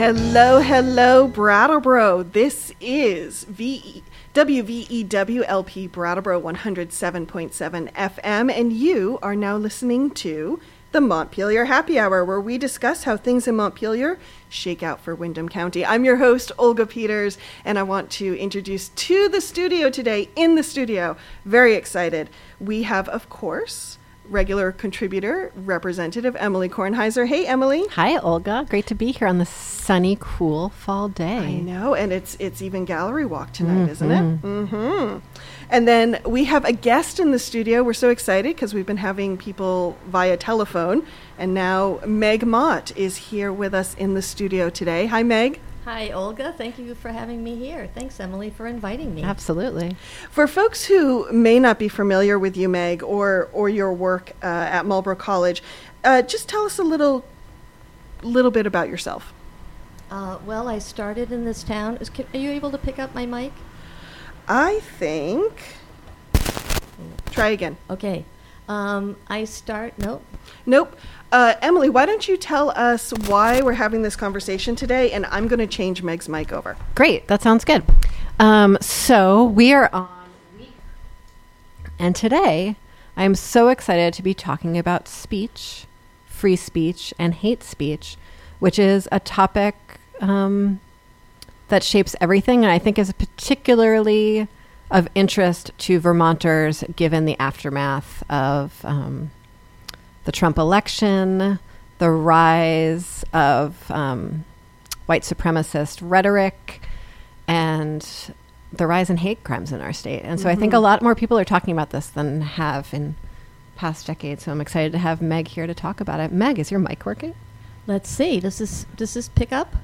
Hello, hello, Brattleboro. This is VE, WVEWLP Brattleboro 107.7 FM, and you are now listening to the Montpelier Happy Hour, where we discuss how things in Montpelier shake out for Windham County. I'm your host, Olga Peters, and I want to introduce to the studio today, in the studio, very excited. We have, of course, regular contributor, Representative Emily Kornheiser. Hey, Emily. Hi, Olga. Great to be here on this sunny, cool fall day. I know, and it's it's even gallery walk tonight, mm-hmm. isn't it? Mm-hmm. And then we have a guest in the studio. We're so excited because we've been having people via telephone, and now Meg Mott is here with us in the studio today. Hi, Meg. Hi, Olga. Thank you for having me here. Thanks, Emily, for inviting me. Absolutely. For folks who may not be familiar with you, Meg, or or your work uh, at Marlboro College, uh, just tell us a little little bit about yourself. Uh, well, I started in this town. Is, are you able to pick up my mic? I think. Try again. Okay. Um, I start. Nope. Nope. Uh, Emily, why don't you tell us why we're having this conversation today? And I'm going to change Meg's mic over. Great. That sounds good. Um, so we are on week. And today, I'm so excited to be talking about speech, free speech, and hate speech, which is a topic um, that shapes everything. And I think is particularly of interest to Vermonters given the aftermath of. Um, the Trump election, the rise of um, white supremacist rhetoric, and the rise in hate crimes in our state. And so mm-hmm. I think a mm-hmm. lot more people are talking about this than have in past decades. So I'm excited to have Meg here to talk about it. Meg, is your mic working? Let's see. Does this does this pick up?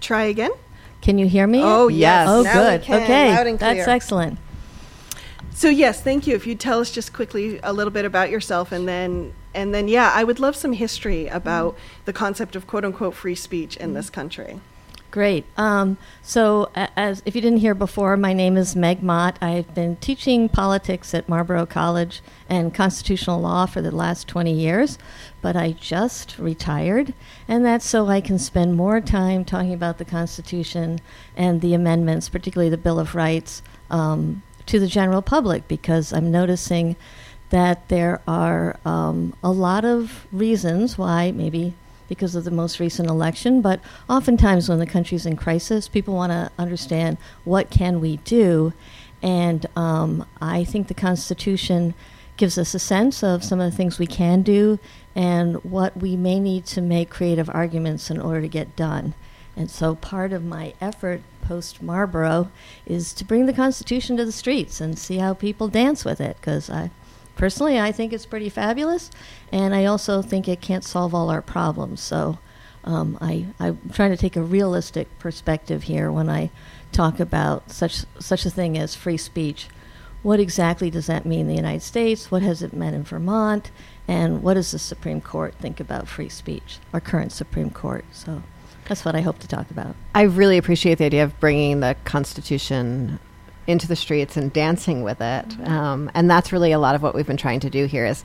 Try again. Can you hear me? Oh yes. Oh, now good. Okay, that's excellent. So yes, thank you. If you tell us just quickly a little bit about yourself, and then and then yeah, I would love some history about mm-hmm. the concept of quote unquote free speech in mm-hmm. this country. Great. Um, so, as if you didn't hear before, my name is Meg Mott. I've been teaching politics at Marlboro College and constitutional law for the last 20 years, but I just retired, and that's so I can spend more time talking about the Constitution and the amendments, particularly the Bill of Rights, um, to the general public because I'm noticing that there are um, a lot of reasons why, maybe because of the most recent election, but oftentimes when the country's in crisis, people want to understand what can we do, and um, I think the Constitution gives us a sense of some of the things we can do and what we may need to make creative arguments in order to get done. And so part of my effort post Marlboro is to bring the Constitution to the streets and see how people dance with it. Because I, personally, I think it's pretty fabulous, and I also think it can't solve all our problems. So um, I, I'm trying to take a realistic perspective here when I talk about such such a thing as free speech. What exactly does that mean in the United States? What has it meant in Vermont? And what does the Supreme Court think about free speech, our current Supreme Court? So. That's what I hope to talk about. I really appreciate the idea of bringing the Constitution into the streets and dancing with it. Um, and that's really a lot of what we've been trying to do here is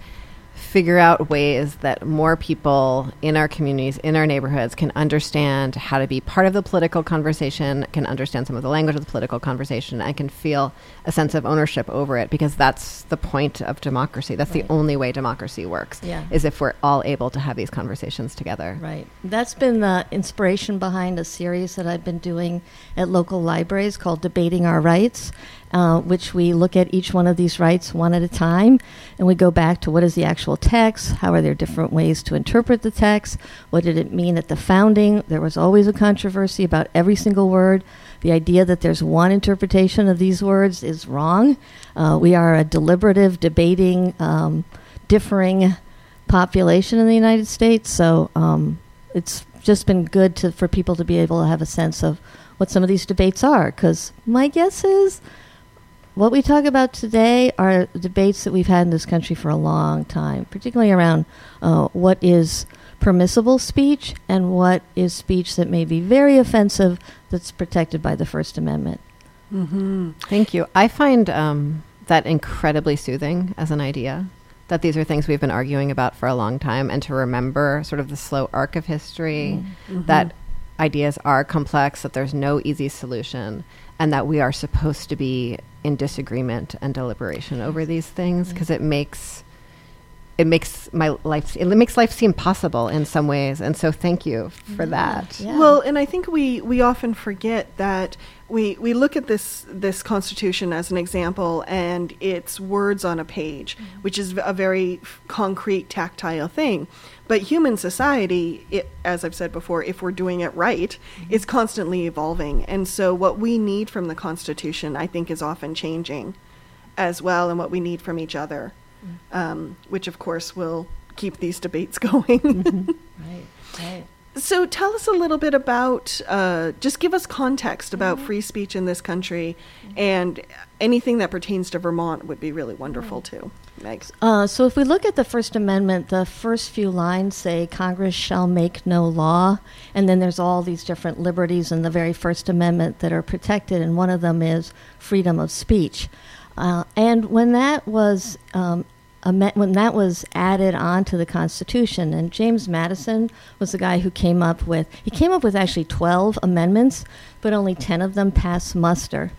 figure out ways that more people in our communities, in our neighborhoods, can understand how to be part of the political conversation, can understand some of the language of the political conversation, and can feel a sense of ownership over it because that's the point of democracy. That's right. the only way democracy works, yeah. is if we're all able to have these conversations together. Right. That's been the inspiration behind a series that I've been doing at local libraries called Debating Our Rights uh, which we look at each one of these rights one at a time, and we go back to what is the actual text, how are there different ways to interpret the text, what did it mean at the founding? There was always a controversy about every single word. The idea that there's one interpretation of these words is wrong. Uh, we are a deliberative, debating, um, differing population in the United States, so um, it's just been good to, for people to be able to have a sense of what some of these debates are. Because my guess is what we talk about today are debates that we've had in this country for a long time, particularly around uh, what is permissible speech and what is speech that may be very offensive that's protected by the First Amendment. Mm-hmm. Thank you. I find um, that incredibly soothing as an idea. That these are things we've been arguing about for a long time, and to remember sort of the slow arc of history, mm-hmm. that ideas are complex, that there's no easy solution, and that we are supposed to be in disagreement and deliberation over these things because it makes it makes my life it makes life seem possible in some ways and so thank you for mm, that. Yeah. Well, and I think we, we often forget that we, we look at this this constitution as an example, and it's words on a page, mm-hmm. which is a very concrete, tactile thing. But human society, it, as I've said before, if we're doing it right, mm-hmm. is constantly evolving, and so what we need from the constitution, I think, is often changing, as well, and what we need from each other, um, which of course will keep these debates going. right, right. So tell us a little bit about, uh, just give us context about free speech in this country, and anything that pertains to Vermont would be really wonderful too. Megs. Uh, so if we look at the First Amendment, the first few lines say Congress shall make no law, and then there's all these different liberties in the very First Amendment that are protected, and one of them is freedom of speech. Uh, and when that was um, when that was added onto the Constitution, and James Madison was the guy who came up with he came up with actually 12 amendments, but only 10 of them passed muster.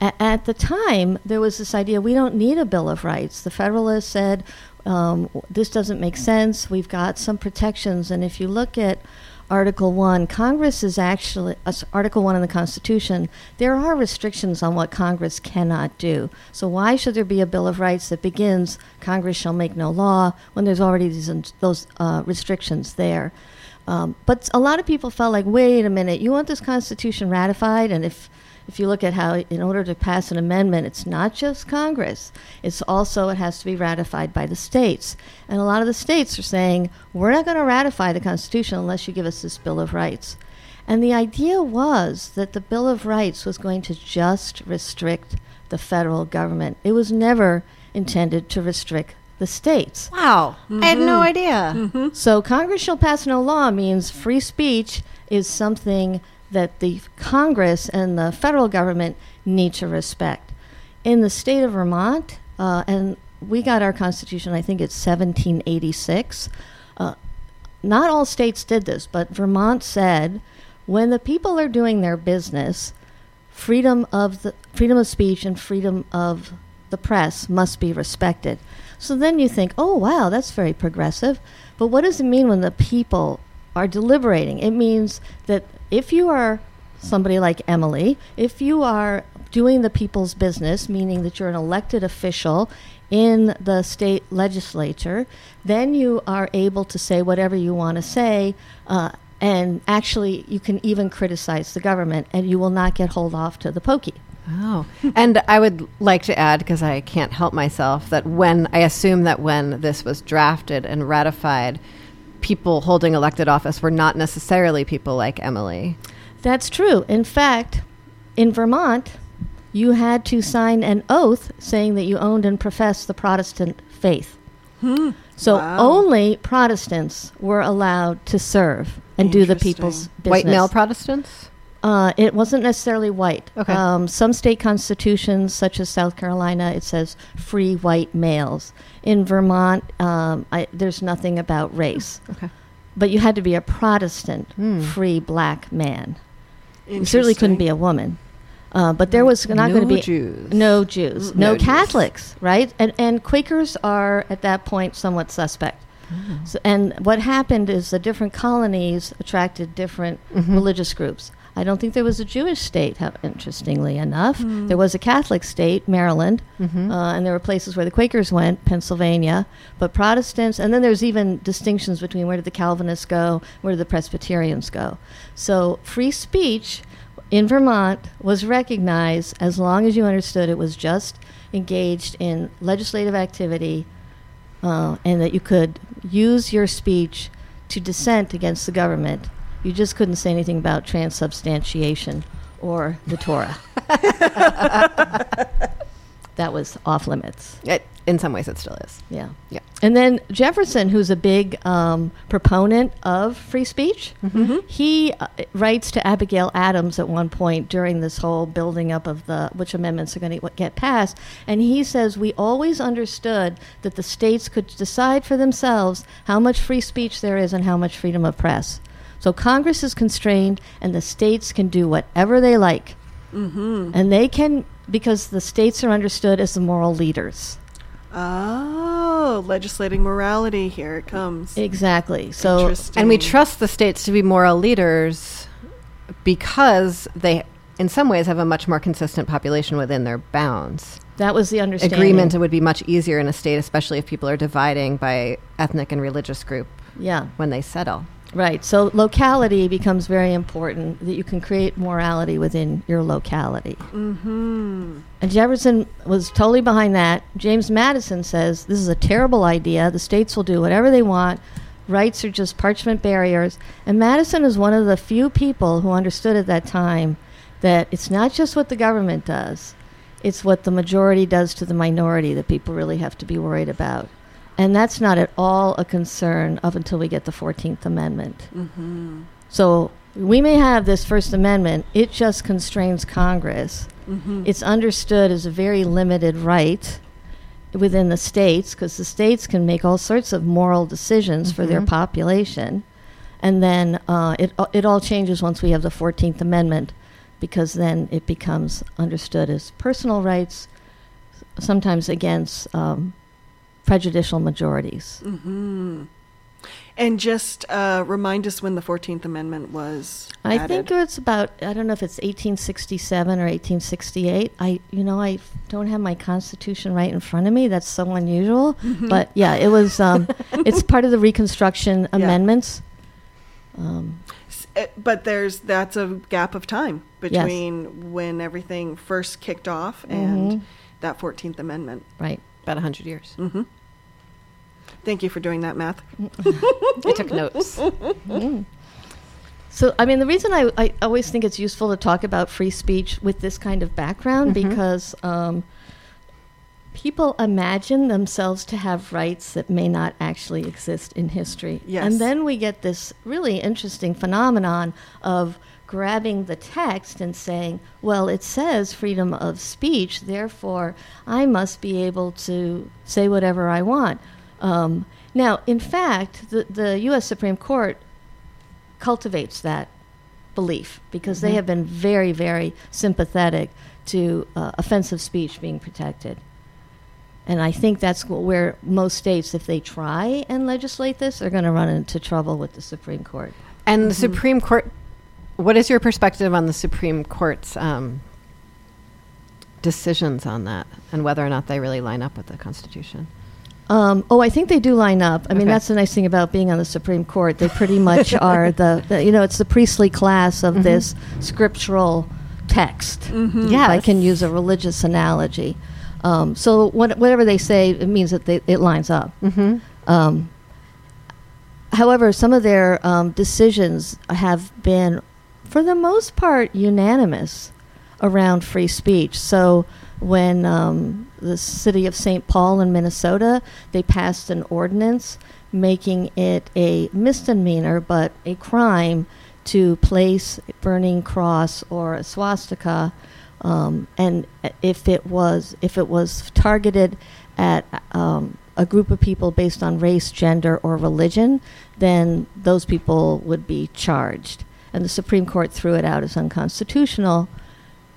A- at the time, there was this idea we don't need a Bill of Rights. The Federalists said um, this doesn't make sense. We've got some protections, and if you look at Article 1, Congress is actually, uh, Article 1 in the Constitution, there are restrictions on what Congress cannot do. So, why should there be a Bill of Rights that begins, Congress shall make no law, when there's already these, those uh, restrictions there? Um, but a lot of people felt like, wait a minute, you want this Constitution ratified? And if if you look at how, in order to pass an amendment, it's not just Congress. It's also, it has to be ratified by the states. And a lot of the states are saying, we're not going to ratify the Constitution unless you give us this Bill of Rights. And the idea was that the Bill of Rights was going to just restrict the federal government. It was never intended to restrict the states. wow i had no mm-hmm. idea mm-hmm. So Congress shall pass no law means free speech is something that the Congress and the federal government need to respect. In the state of Vermont, uh, and we got our constitution, I think it's 1786. Uh, not all states did this, but Vermont said when the people are doing their business, freedom of the freedom of speech and freedom of the press must be respected. So then you think, oh wow, that's very progressive. But what does it mean when the people are deliberating? It means that if you are somebody like Emily, if you are doing the people's business, meaning that you're an elected official in the state legislature, then you are able to say whatever you want to say. Uh, and actually, you can even criticize the government, and you will not get hold off to the pokey. Oh, and I would like to add, because I can't help myself, that when I assume that when this was drafted and ratified, people holding elected office were not necessarily people like Emily. That's true. In fact, in Vermont, you had to sign an oath saying that you owned and professed the Protestant faith. Hmm. So Wow. only Protestants were allowed to serve and do the Interesting. people's business. White male Protestants? Uh, it wasn't necessarily white. Okay. Um, some state constitutions, such as South Carolina, it says free white males. In Vermont, um, I, there's nothing about race. Okay. But you had to be a Protestant, Hmm. free black man. You certainly couldn't be a woman. Uh, but there was not No going to be Jews. no Jews, no, no Jews. Catholics, right? And and Quakers are at that point somewhat suspect. So, and what happened is the different colonies attracted different Mm-hmm. religious groups. I don't think there was a Jewish state, how- interestingly enough. There was a Catholic state, Maryland, Mm-hmm. uh, and there were places where the Quakers went, Pennsylvania. But Protestants, and then there's even distinctions between where did the Calvinists go, where did the Presbyterians go. So free speech in Vermont was recognized as long as you understood it was just engaged in legislative activity uh, and that you could use your speech to dissent against the government. You just couldn't say anything about transubstantiation or the Torah. that was off limits. It, in some ways, it still is. Yeah. Yeah. And then Jefferson, who's a big um, proponent of free speech, he uh, writes to Abigail Adams at one point during this whole building up of the which amendments are going to get passed, and he says we always understood that the states could decide for themselves how much free speech there is and how much freedom of press. So Congress is constrained, and the states can do whatever they like. Mm-hmm. And they can, because the states are understood as the moral leaders. Oh, legislating morality. Here it comes. Exactly. So, And we trust the states to be moral leaders because they, in some ways, have a much more consistent population within their bounds. that was the understanding. Agreement would be much easier in a state, especially if people are dividing by ethnic and religious group Yeah. when they settle. Right. So locality becomes very important that you can create morality within your locality. Mm-hmm. And Jefferson was totally behind that. James Madison says this is a terrible idea. The states will do whatever they want. Rights are just parchment barriers. And Madison is one of the few people who understood at that time that it's not just what the government does, it's what the majority does to the minority that people really have to be worried about. And that's not at all a concern up until we get the 14th Amendment. Mm-hmm. So we may have this First Amendment, it just constrains Congress. Mm-hmm. It's understood as a very limited right within the states because the states can make all sorts of moral decisions for their Mhm. population. And then uh, it, it all changes once we have the 14th Amendment because then it becomes understood as personal rights, sometimes against um, prejudicial majorities. Mm-hmm. And just uh, remind us when the Fourteenth Amendment was. I added. think it's about I don't know if it's 1867 or 1868. I you know I don't have my constitution right in front of me. That's so unusual. Mm-hmm. But yeah, it was um, it's part of the Reconstruction amendments. Um, uh, But there's that's a gap of time between when everything first kicked off and Mhm. that Fourteenth Amendment. right. About 100 years. Mm-hmm. Thank you for doing that math. I took notes. Mm. So, I mean, the reason I, I always think it's useful to talk about free speech with this kind of background Mhm. because um, people imagine themselves to have rights that may not actually exist in history. Yes. And then we get this really interesting phenomenon of grabbing the text and saying, well, it says freedom of speech, therefore I must be able to say whatever I want. Um, now, in fact, the, the U.S. Supreme Court cultivates that belief because they Mhm. have been very, very sympathetic to uh, offensive speech being protected. And I think that's where most states, if they try and legislate this, are going to run into trouble with the Supreme Court. And the Mhm. Supreme Court, what is your perspective on the Supreme Court's um, decisions on that and whether or not they really line up with the Constitution? Um, oh, I think they do line up. I mean, that's the nice thing about being on the Supreme Court. They pretty much are the, the, you know, it's the priestly class of Mhm. this scriptural text. Mm-hmm. Yeah. I can use a religious analogy. Um, so what, whatever they say, it means that they, it lines up. Mm-hmm. Um, however, some of their um, decisions have been, for the most part, unanimous around free speech. So when um, the city of St. Paul in Minnesota, they passed an ordinance making it a misdemeanor but a crime to place a burning cross or a swastika um, and if it was if it was targeted at um, a group of people based on race, gender, or religion, then those people would be charged. And the Supreme Court threw it out as unconstitutional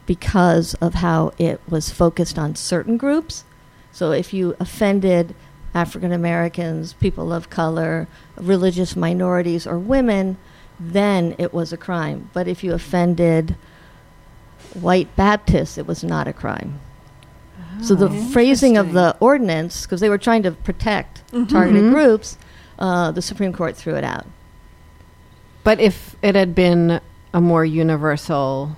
because of how it was focused on certain groups. So if you offended African Americans, people of color, religious minorities, or women, then it was a crime. But if you offended white Baptists, it was not a crime. So the Oh, phrasing of the ordinance, because they were trying to protect Mhm. targeted Mhm. groups, uh, the Supreme Court threw it out. But if it had been a more universal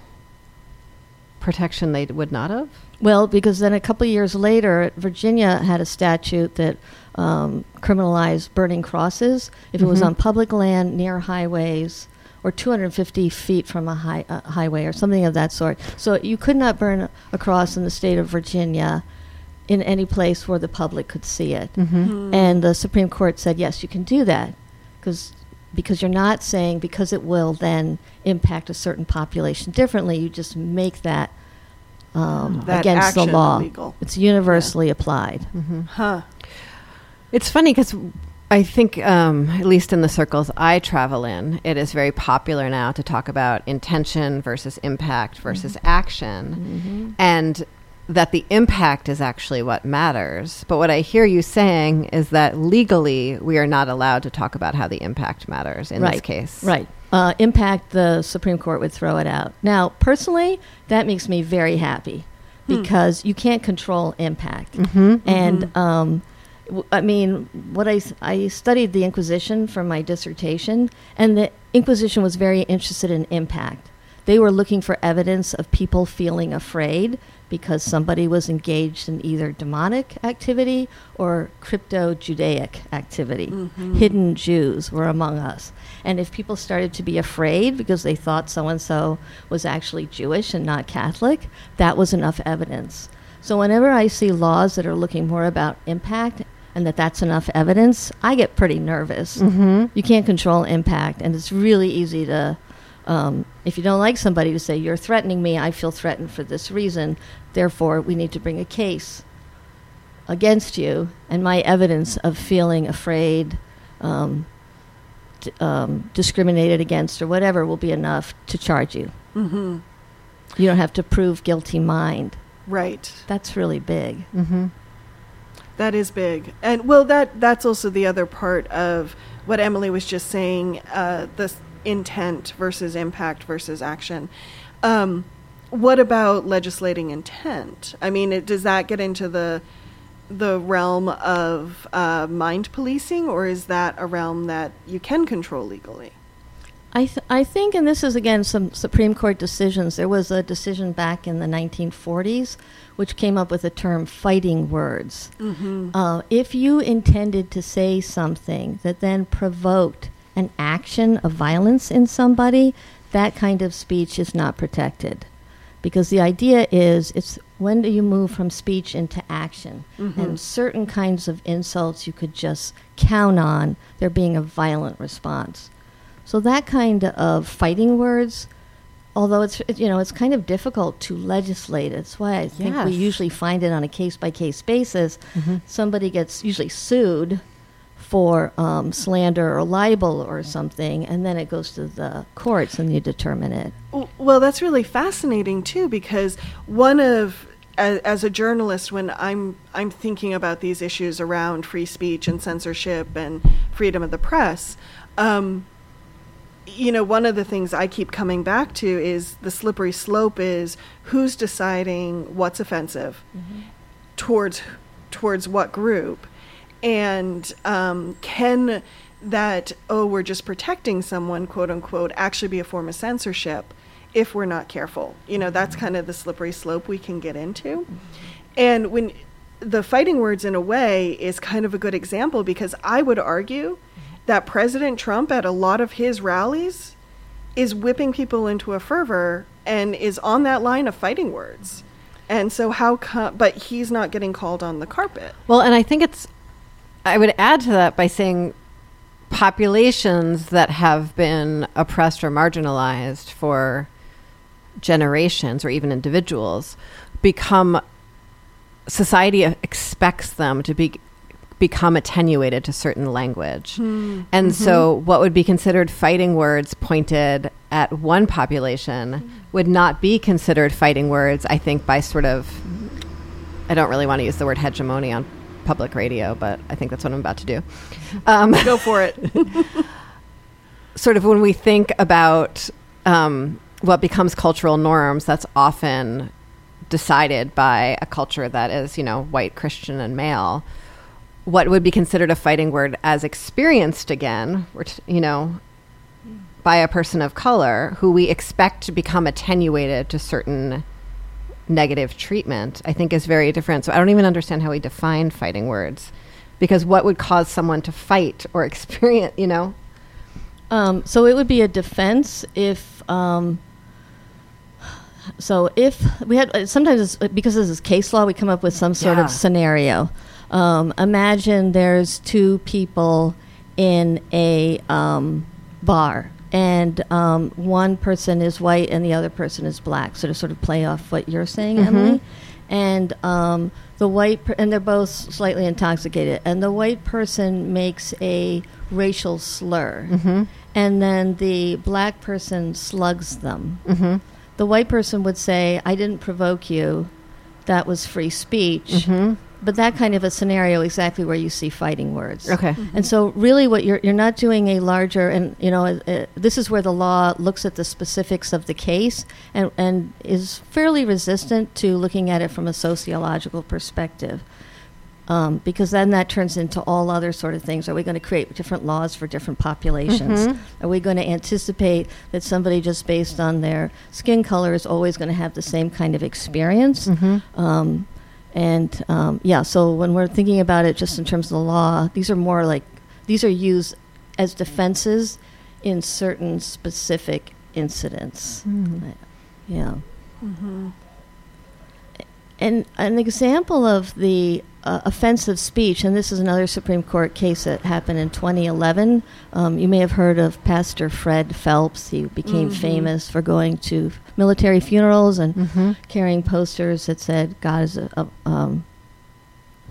protection, they would not have? Well, because then a couple of years later, Virginia had a statute that um, criminalized burning crosses if it was Mhm. on public land near highways or 250 feet from a high, uh, highway or something of that sort. So you could not burn a cross in the state of Virginia in any place where the public could see it. Mm-hmm. And the Supreme Court said, yes, you can do that because because you're not saying because it will then impact a certain population differently. You just make that, um, That against the action law. illegal. It's universally applied. Mm-hmm. Huh. It's funny because I think, um, at least in the circles I travel in, it is very popular now to talk about intention versus impact versus action, and that the impact is actually what matters. But what I hear you saying is that legally we are not allowed to talk about how the impact matters in right. this case. Right. Uh, impact, the Supreme Court would throw it out. Now, personally, that makes me very happy because you can't control impact. And, um, w- I mean, what I, I studied the Inquisition for my dissertation, and the Inquisition was very interested in impact. They were looking for evidence of people feeling afraid because somebody was engaged in either demonic activity or crypto Judaic activity. Mm-hmm. Hidden Jews were among us. And if people started to be afraid because they thought so and so was actually Jewish and not Catholic, that was enough evidence. So whenever I see laws that are looking more about impact and that that's enough evidence, I get pretty nervous. You can't control impact, and it's really easy to um, if you don't like somebody to say you're threatening me i feel threatened for this reason therefore we need to bring a case against you and my evidence of feeling afraid um, d- um, discriminated against or whatever will be enough to charge you Mm-hmm. you don't have to prove guilty mind Right. that's really big Mm-hmm. That is big, and well, that that's also the other part of what Emily was just saying: uh, this intent versus impact versus action. Um, what about legislating intent? I mean, it, does that get into the the realm of uh, mind policing, or is that a realm that you can control legally? I, th- I think, and this is again some Supreme Court decisions. There was a decision back in the 1940s which came up with the term fighting words. Mm-hmm. Uh, if you intended to say something that then provoked an action of violence in somebody, that kind of speech is not protected. Because the idea is it's when do you move from speech into action? And certain kinds of insults you could just count on there being a violent response. So that kind of fighting words, although it's you know it's kind of difficult to legislate. It's why I think we usually find it on a case by case basis. Somebody gets usually sued for um, slander or libel or something, and then it goes to the courts and you determine it. Well, that's really fascinating too, because one of as, as a journalist, when I'm I'm thinking about these issues around free speech and censorship and freedom of the press, um, you know, one of the things I keep coming back to is the slippery slope is who's deciding what's offensive mm-hmm. towards towards what group, and um, can that oh we're just protecting someone quote unquote actually be a form of censorship if we're not careful? You know that's mm-hmm. kind of the slippery slope we can get into. Mm-hmm. And when the fighting words in a way is kind of a good example because i would argue that president trump at a lot of his rallies is whipping people into a fervor and is on that line of fighting words. And so how come but he's not getting called on the carpet. Well, and I think it's, I would add to that by saying populations that have been oppressed or marginalized for generations or even individuals become, society expects them to be become attenuated to certain language. And so what would be considered fighting words pointed at one population would not be considered fighting words, I think, by sort of I don't really want to use the word hegemony on public radio, but I think that's what I'm about to do. Um, go for it sort of when we think about um, what becomes cultural norms, that's often decided by a culture that is, you know, white, Christian, and male. What would be considered a fighting word as experienced again, which, you know, by a person of color who we expect to become attenuated to certain negative treatment, I think is very different. So I don't even understand how we define fighting words. Because what would cause someone to fight or experience, you know? Um, so it would be a defense if. Um, so if we had uh, sometimes it's, because this is case law, we come up with some sort Yeah. of scenario. Um, imagine there's two people in a um, bar, and um, one person is white and the other person is black. So to sort of play off what you're saying, Emily. and um, the white per- and they're both slightly intoxicated, and the white person makes a racial slur, Mm-hmm. and then the black person slugs them. Mm-hmm. The white person would say, "I didn't provoke you; that was free speech." Mm-hmm. But that kind of a scenario, exactly where you see fighting words. Okay. And so, really, what you're you're not doing a larger, and you know, uh, this is where the law looks at the specifics of the case and and is fairly resistant to looking at it from a sociological perspective, um, because then that turns into all other sort of things. Are we going to create different laws for different populations? Mhm. Are we going to anticipate that somebody just based on their skin color is always going to have the same kind of experience? Mm-hmm. Um, and um, yeah, so when we're thinking about it just in terms of the law, these are more like these are used as defenses in certain specific incidents. Mm. Yeah. Mm-hmm. And an example of the uh, offensive speech, and this is another Supreme Court case that happened in 2011. Um, you may have heard of Pastor Fred Phelps. He became Mhm. famous for going to military funerals and Mm-hmm. carrying posters that said God is a, a um,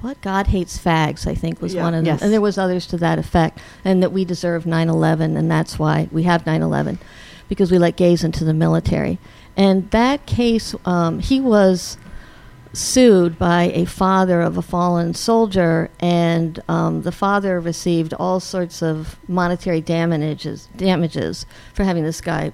what God hates fags. I think was Yeah. one of them, Yes. and there was others to that effect, and that we deserve 9/11, and that's why we have 9/11 because we let gays into the military. And that case, um, he was sued by a father of a fallen soldier, and um, the father received all sorts of monetary damages damages for having this guy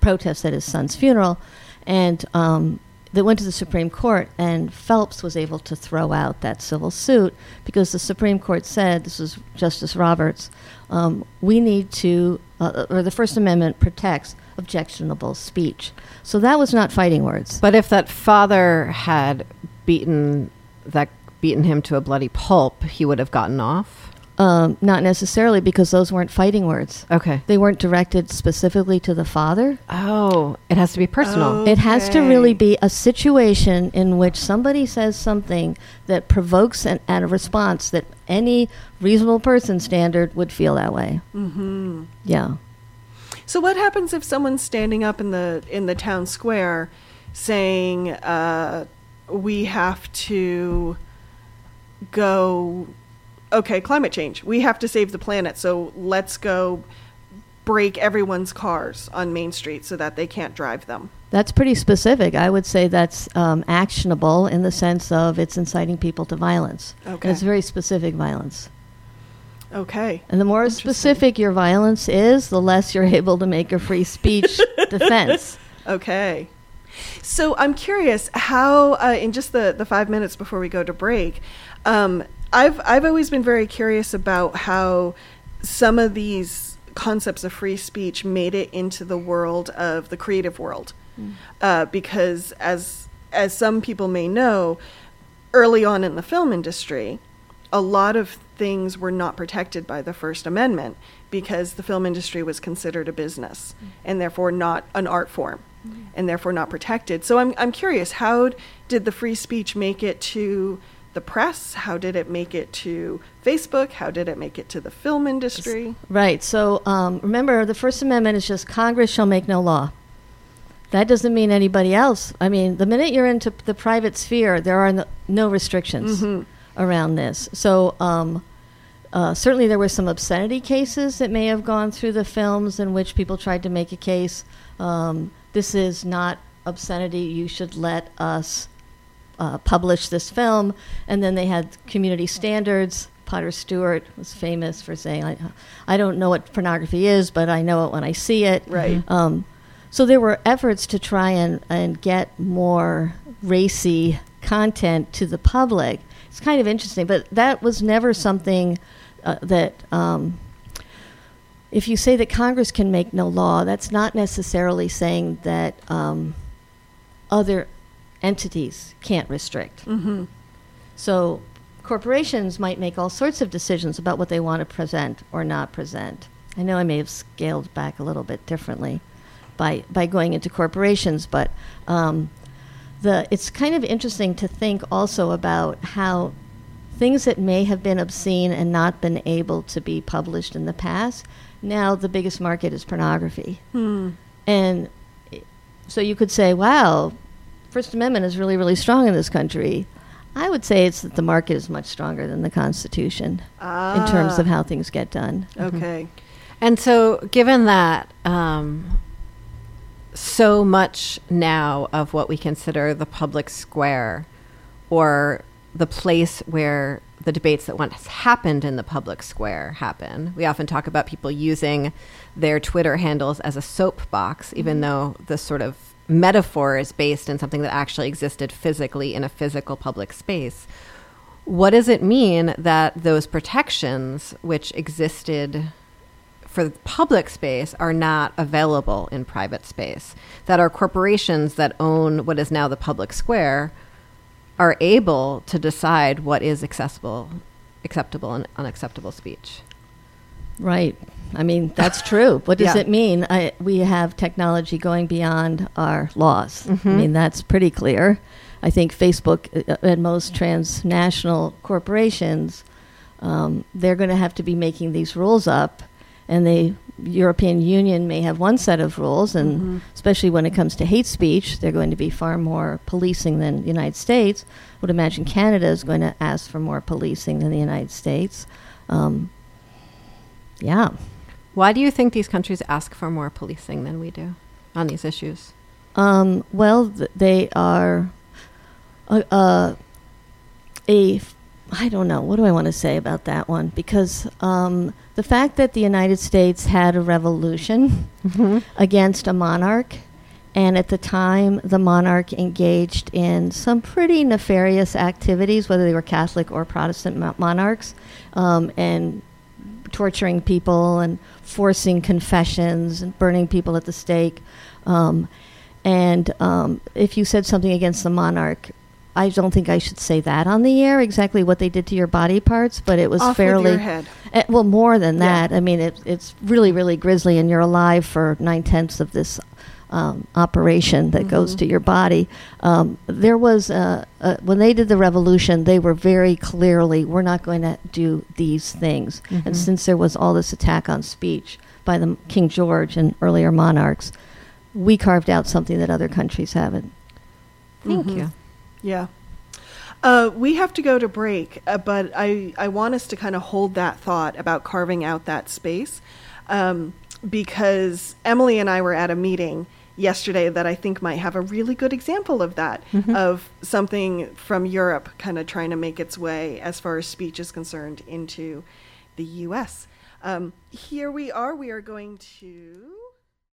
protest at his son's funeral, and um, they went to the Supreme Court, and Phelps was able to throw out that civil suit because the Supreme Court said, this was Justice Roberts, um, we need to, uh, or the First Amendment protects objectionable speech. So that was not fighting words. But if that father had beaten that beaten him to a bloody pulp, he would have gotten off. Um, not necessarily because those weren't fighting words. Okay. They weren't directed specifically to the father. Oh, it has to be personal. Oh. It has to really be a situation in which somebody says something that provokes an, and a response that any reasonable person standard would feel that way. Mm-hmm. Yeah. So what happens if someone's standing up in the in the town square saying uh, we have to go okay, climate change. We have to save the planet. So let's go break everyone's cars on Main Street so that they can't drive them. That's pretty specific. I would say that's um, actionable in the sense of it's inciting people to violence. And Okay. it's very specific violence. Okay. And the more specific your violence is, the less you're able to make a free speech defense. Okay. So I'm curious how, uh, in just the, the five minutes before we go to break, um, I've I've always been very curious about how some of these concepts of free speech made it into the world of the creative world, mm. uh, because as as some people may know, early on in the film industry, a lot of things were not protected by the First Amendment because the film industry was considered a business mm. and therefore not an art form mm-hmm. and therefore not protected. So I'm, I'm curious, how did the free speech make it to the press? How did it make it to Facebook? How did it make it to the film industry? Right. So um, remember, the First Amendment is just Congress shall make no law. That doesn't mean anybody else. I mean, the minute you're into the private sphere, there are no, no restrictions Mhm. around this. So um, uh, certainly there were some obscenity cases that may have gone through the films in which people tried to make a case. Um, this is not obscenity. You should let us uh, publish this film. And then they had community standards. Potter Stewart was famous for saying, I, I don't know what pornography is, but I know it when I see it. Right. Um, so there were efforts to try and, and get more racy content to the public. It's kind of interesting, but that was never something uh, that. Um, if you say that Congress can make no law, that's not necessarily saying that um, other entities can't restrict. Mm-hmm. So corporations might make all sorts of decisions about what they want to present or not present. I know I may have scaled back a little bit differently by by going into corporations, but um, the it's kind of interesting to think also about how things that may have been obscene and not been able to be published in the past. Now the biggest market is pornography. Hmm. And so you could say, wow, First Amendment is really, really strong in this country. I would say it's that the market is much stronger than the Constitution in terms of Ah. how things get done. Okay. And so, given that um, so much now of what we consider the public square or the place where the debates that once happened in the public square happen, we often talk about people using their Twitter handles as a soapbox, even though the sort of metaphor is based in something that actually existed physically in a physical public space. What does it mean that those protections, which existed for public space are not available in private space. That our corporations that own what is now the public square are able to decide what is accessible, acceptable and unacceptable speech. Right. I mean, that's true. What does Yeah. it mean? I, we have technology going beyond our laws. I Mhm. mean, that's pretty clear. I think Facebook uh, and most transnational corporations, um, they're going to have to be making these rules up. And the European Union may have one set of rules, and Mhm. especially when it comes to hate speech, they're going to be far more policing than the United States. I would imagine Canada is going to ask for more policing than the United States. Um, yeah. Why do you think these countries ask for more policing than we do on these issues? Um, well, th- they are uh, uh, a. I don't know. What do I want to say about that one? Because um, the fact that the United States had a revolution against a monarch, and at the time the monarch engaged in some pretty nefarious activities, whether they were Catholic or Protestant mo- monarchs, um, and torturing people and forcing confessions and burning people at the stake. Um, and um, if you said something against the monarch, I don't think I should say that on the air exactly what they did to your body parts, but it was Off fairly with your head. uh, well, more than Yeah. that. I mean, it, it's really, really grisly, and you're alive for nine tenths of this um, operation that goes Mhm. to your body. Um, there was uh, uh, when they did the revolution, they were very clearly, we're not going to do these things. Mhm. And since there was all this attack on speech by the King George and earlier monarchs, we carved out something that other countries haven't. Thank Mhm. you. Yeah. Uh, we have to go to break, uh, but I, I want us to kind of hold that thought about carving out that space um, because Emily and I were at a meeting yesterday that I think might have a really good example of that, Mhm. of something from Europe kind of trying to make its way, as far as speech is concerned, into the U.S. Um, here we are. We are going to.